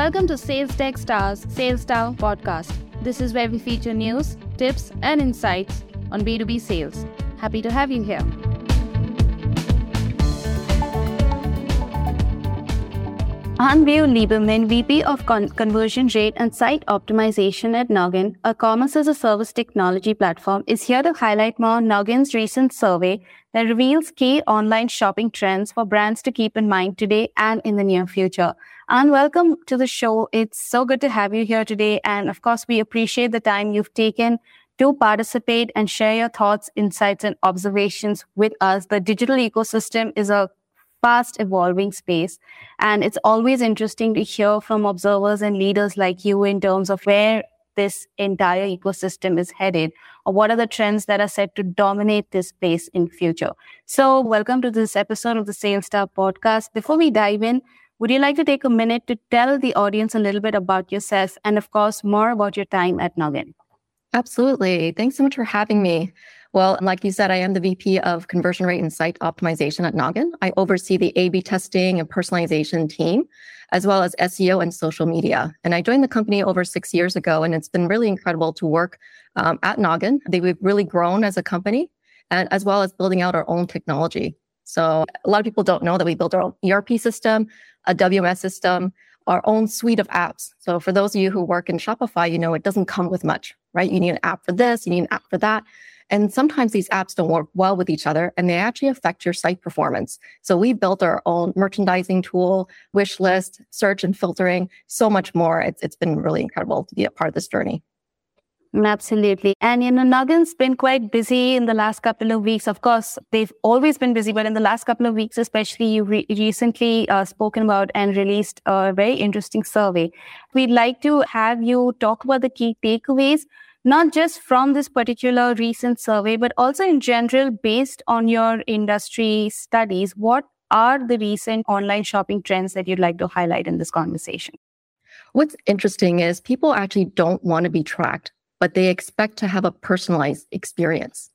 Welcome to Sales Tech Stars Sales Star podcast. This is where we feature news, tips, and insights on B2B sales. Happy to have you here. Anh Vu-Lieberman, VP of Con- Conversion Rate and Site Optimization at Nogin, a commerce as a service technology platform, is here to highlight more Nogin's recent survey that reveals key online shopping trends for brands to keep in mind today and in the near future. And welcome to the show. It's so good to have you here today. And of course, we appreciate the time you've taken to participate and share your thoughts, insights, and observations with us. The digital ecosystem is a fast evolving space. And it's always interesting to hear from observers and leaders like you in terms of where this entire ecosystem is headed or what are the trends that are set to dominate this space in future. So welcome to this episode of the Sales Star podcast. Before we dive in, would you like to take a minute to tell the audience a little bit about yourself and of course more about your time at Nogin? Absolutely. Thanks so much for having me. Well, like you said, I am the VP of conversion rate and site optimization at Nogin. I oversee the A B testing and personalization team, as well as SEO and social media. And I joined the company over six years ago, and it's been really incredible to work um, at Nogin. They, we've really grown as a company, and as well as building out our own technology. So a lot of people don't know that we built our own ERP system, a WMS system, our own suite of apps. So for those of you who work in Shopify, you know it doesn't come with much, right? You need an app for this, you need an app for that. And sometimes these apps don't work well with each other and they actually affect your site performance. So we built our own merchandising tool, wish list, search and filtering, so much more. It's, it's been really incredible to be a part of this journey. Absolutely. And, you know, Nogin's been quite busy in the last couple of weeks. Of course, they've always been busy, but in the last couple of weeks, especially, you re- recently uh, spoken about and released a very interesting survey. We'd like to have you talk about the key takeaways not just from this particular recent survey, but also in general, based on your industry studies, what are the recent online shopping trends that you'd like to highlight in this conversation? What's interesting is people actually don't want to be tracked, but they expect to have a personalized experience.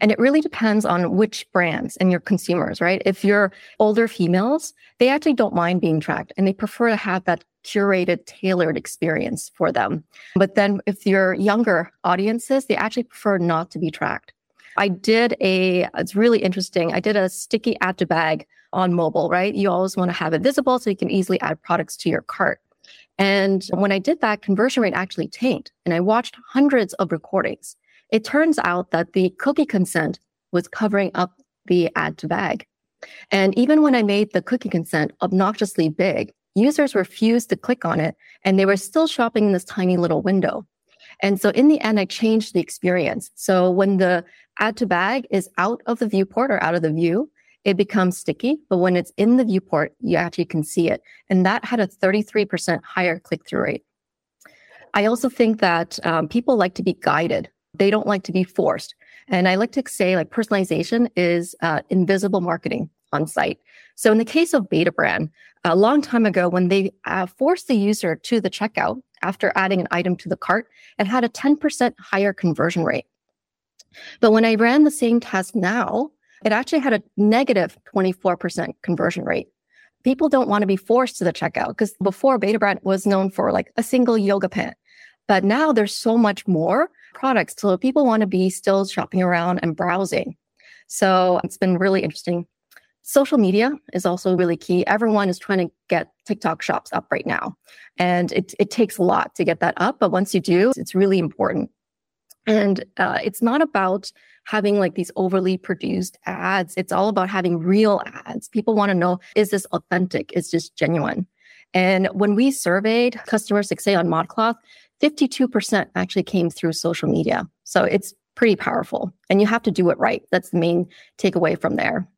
And it really depends on which brands and your consumers, right? If you're older females, they actually don't mind being tracked and they prefer to have that curated, tailored experience for them. But then if you're younger audiences, they actually prefer not to be tracked. I did a, it's really interesting. I did a sticky add to bag on mobile, right? You always want to have it visible so you can easily add products to your cart. And when I did that, conversion rate actually tanked. And I watched hundreds of recordings. It turns out that the cookie consent was covering up the add to bag. And even when I made the cookie consent obnoxiously big, users refused to click on it and they were still shopping in this tiny little window. And so in the end, I changed the experience. So when the add to bag is out of the viewport or out of the view, it becomes sticky. But when it's in the viewport, you actually can see it. And that had a 33% higher click through rate. I also think that um, people like to be guided. They don't like to be forced. And I like to say like personalization is uh, invisible marketing on site. So in the case of Betabrand, a long time ago, when they uh, forced the user to the checkout after adding an item to the cart, it had a 10% higher conversion rate. But when I ran the same test now, it actually had a negative 24% conversion rate. People don't want to be forced to the checkout because before Betabrand was known for like a single yoga pant. But now there's so much more products. So people want to be still shopping around and browsing. So it's been really interesting Social media is also really key. Everyone is trying to get TikTok shops up right now. And it, it takes a lot to get that up. But once you do, it's really important. And uh, it's not about having like these overly produced ads. It's all about having real ads. People want to know, is this authentic? Is this genuine? And when we surveyed customers, like say on ModCloth, 52% actually came through social media. So it's pretty powerful and you have to do it right. That's the main takeaway from there.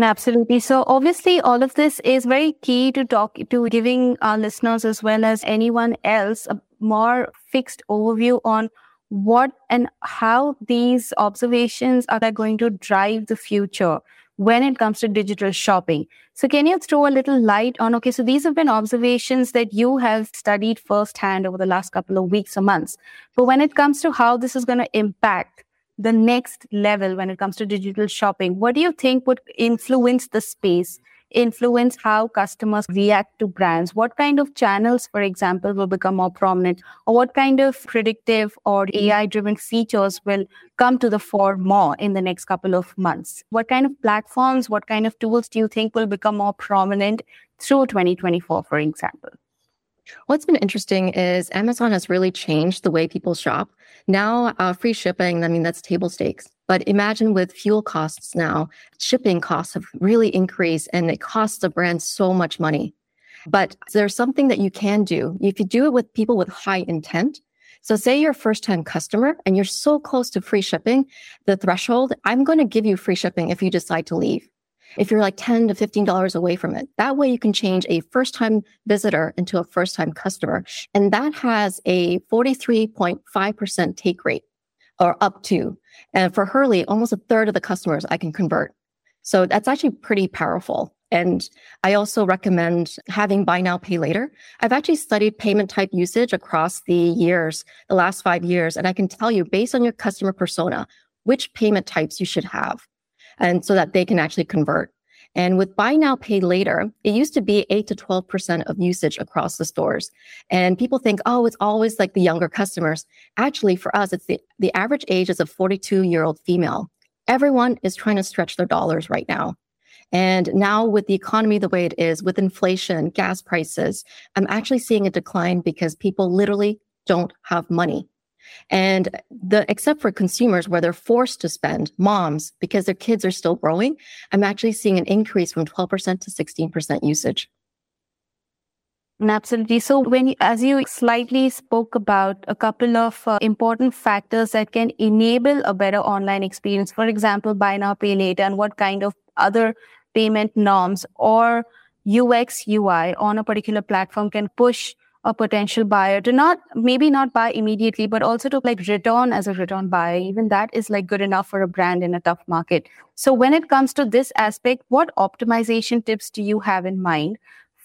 Absolutely. So obviously all of this is very key to talk to giving our listeners as well as anyone else a more fixed overview on what and how these observations are going to drive the future when it comes to digital shopping. So can you throw a little light on, okay, so these have been observations that you have studied firsthand over the last couple of weeks or months. But when it comes to how this is going to impact the next level when it comes to digital shopping? What do you think would influence the space influence how customers react to brands? What kind of channels, for example, will become more prominent? Or what kind of predictive or AI driven features will come to the fore more in the next couple of months? What kind of platforms, what kind of tools do you think will become more prominent through 2024, for example? What's been interesting is Amazon has really changed the way people shop. Now, uh, free shipping, I mean, that's table stakes. But imagine with fuel costs now, shipping costs have really increased and it costs the brand so much money. But there's something that you can do. If you do it with people with high intent, so say you're a first time customer and you're so close to free shipping, the threshold, I'm going to give you free shipping if you decide to leave if you're like 10 to $15 away from it. That way you can change a first time visitor into a first time customer. And that has a 43.5% take rate or up to. And for Hurley, almost a third of the customers I can convert. So that's actually pretty powerful. And I also recommend having buy now, pay later. I've actually studied payment type usage across the years, the last five years. And I can tell you based on your customer persona, which payment types you should have and so that they can actually convert. And with buy now, pay later, it used to be 8 to 12% of usage across the stores. And people think, oh, it's always like the younger customers. Actually, for us, it's the, the average age is a 42 year old female. Everyone is trying to stretch their dollars right now. And now with the economy the way it is, with inflation, gas prices, I'm actually seeing a decline because people literally don't have money. And the except for consumers where they're forced to spend, moms, because their kids are still growing, I'm actually seeing an increase from 12% to 16% usage. Absolutely. So, when you, as you slightly spoke about a couple of uh, important factors that can enable a better online experience, for example, buy now, pay later, and what kind of other payment norms or UX, UI on a particular platform can push a potential buyer to not maybe not buy immediately but also to like return as a return buyer even that is like good enough for a brand in a tough market so when it comes to this aspect what optimization tips do you have in mind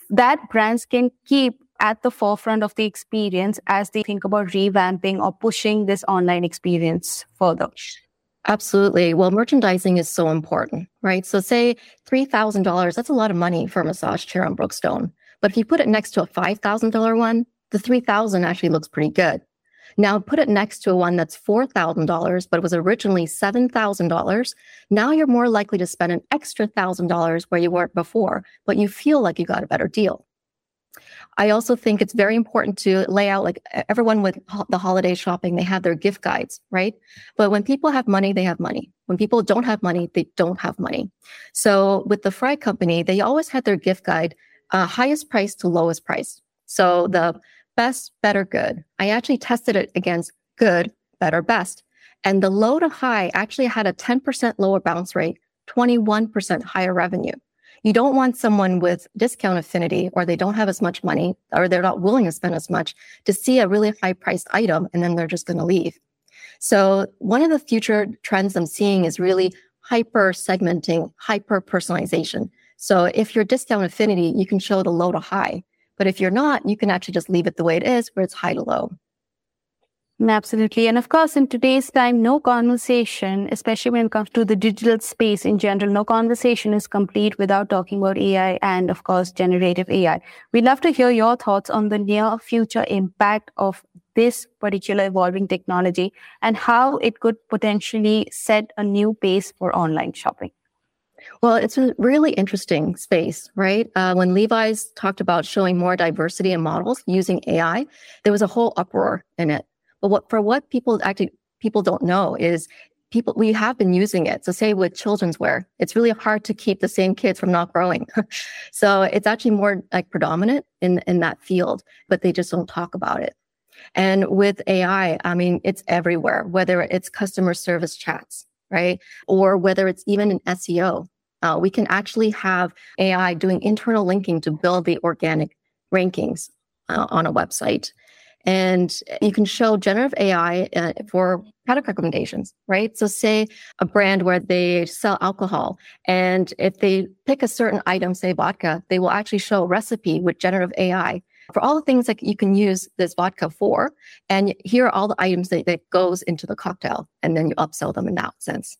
that brands can keep at the forefront of the experience as they think about revamping or pushing this online experience further Absolutely. Well, merchandising is so important, right? So say $3,000, that's a lot of money for a massage chair on Brookstone. But if you put it next to a $5,000 one, the 3000 actually looks pretty good. Now put it next to a one that's $4,000, but was originally $7,000. Now you're more likely to spend an extra $1,000 where you weren't before, but you feel like you got a better deal. I also think it's very important to lay out like everyone with ho- the holiday shopping, they have their gift guides, right? But when people have money, they have money. When people don't have money, they don't have money. So with the Frye Company, they always had their gift guide uh, highest price to lowest price. So the best, better, good. I actually tested it against good, better, best. And the low to high actually had a 10% lower bounce rate, 21% higher revenue. You don't want someone with discount affinity or they don't have as much money or they're not willing to spend as much to see a really high priced item and then they're just going to leave. So one of the future trends I'm seeing is really hyper segmenting, hyper personalization. So if you're discount affinity, you can show the low to high. But if you're not, you can actually just leave it the way it is, where it's high to low. Absolutely. And of course, in today's time, no conversation, especially when it comes to the digital space in general, no conversation is complete without talking about AI and, of course, generative AI. We'd love to hear your thoughts on the near future impact of this particular evolving technology and how it could potentially set a new pace for online shopping. Well, it's a really interesting space, right? Uh, when Levi's talked about showing more diversity in models using AI, there was a whole uproar in it. But what for what people actually people don't know is people we have been using it. So say with children's wear, it's really hard to keep the same kids from not growing. so it's actually more like predominant in in that field, but they just don't talk about it. And with AI, I mean, it's everywhere, whether it's customer service chats, right? Or whether it's even in SEO. Uh, we can actually have AI doing internal linking to build the organic rankings uh, on a website. And you can show generative AI uh, for product recommendations, right? So, say a brand where they sell alcohol, and if they pick a certain item, say vodka, they will actually show a recipe with generative AI for all the things that you can use this vodka for. And here are all the items that, that goes into the cocktail, and then you upsell them in that sense.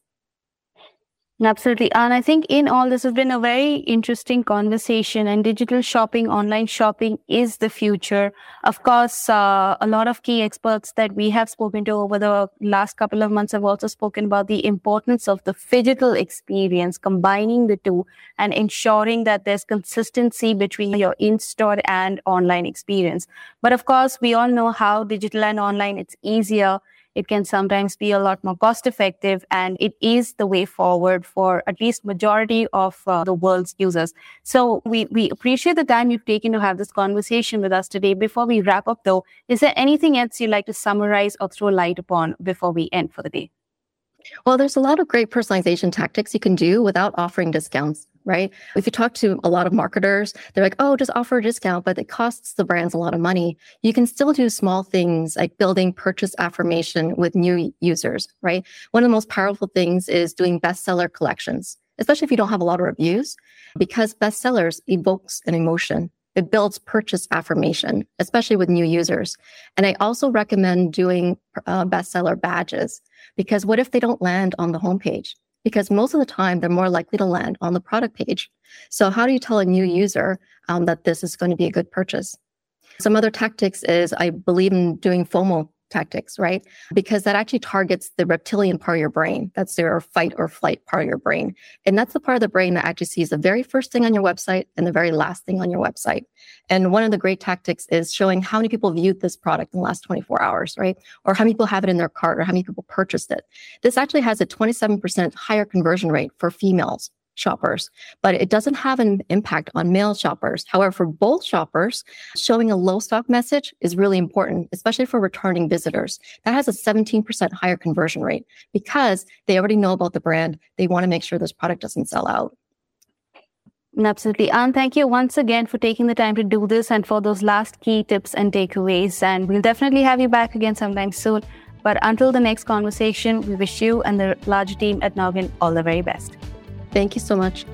Absolutely. And I think in all this has been a very interesting conversation and digital shopping, online shopping is the future. Of course, uh, a lot of key experts that we have spoken to over the last couple of months have also spoken about the importance of the phygital experience, combining the two and ensuring that there's consistency between your in-store and online experience. But of course, we all know how digital and online, it's easier it can sometimes be a lot more cost effective and it is the way forward for at least majority of uh, the world's users. So we, we appreciate the time you've taken to have this conversation with us today. Before we wrap up though, is there anything else you'd like to summarize or throw light upon before we end for the day? Well, there's a lot of great personalization tactics you can do without offering discounts right? If you talk to a lot of marketers, they're like, oh, just offer a discount, but it costs the brands a lot of money. You can still do small things like building purchase affirmation with new users, right? One of the most powerful things is doing bestseller collections, especially if you don't have a lot of reviews, because bestsellers evokes an emotion. It builds purchase affirmation, especially with new users. And I also recommend doing uh, bestseller badges because what if they don't land on the homepage? Because most of the time they're more likely to land on the product page. So, how do you tell a new user um, that this is going to be a good purchase? Some other tactics is I believe in doing FOMO tactics, right? Because that actually targets the reptilian part of your brain. That's your fight or flight part of your brain. And that's the part of the brain that actually sees the very first thing on your website and the very last thing on your website. And one of the great tactics is showing how many people viewed this product in the last 24 hours, right? Or how many people have it in their cart or how many people purchased it. This actually has a 27% higher conversion rate for females shoppers, but it doesn't have an impact on male shoppers. However, for both shoppers, showing a low stock message is really important, especially for returning visitors. That has a 17% higher conversion rate because they already know about the brand. They want to make sure this product doesn't sell out. Absolutely. And thank you once again for taking the time to do this and for those last key tips and takeaways. And we'll definitely have you back again sometime soon. But until the next conversation, we wish you and the larger team at Nogin all the very best. Thank you so much.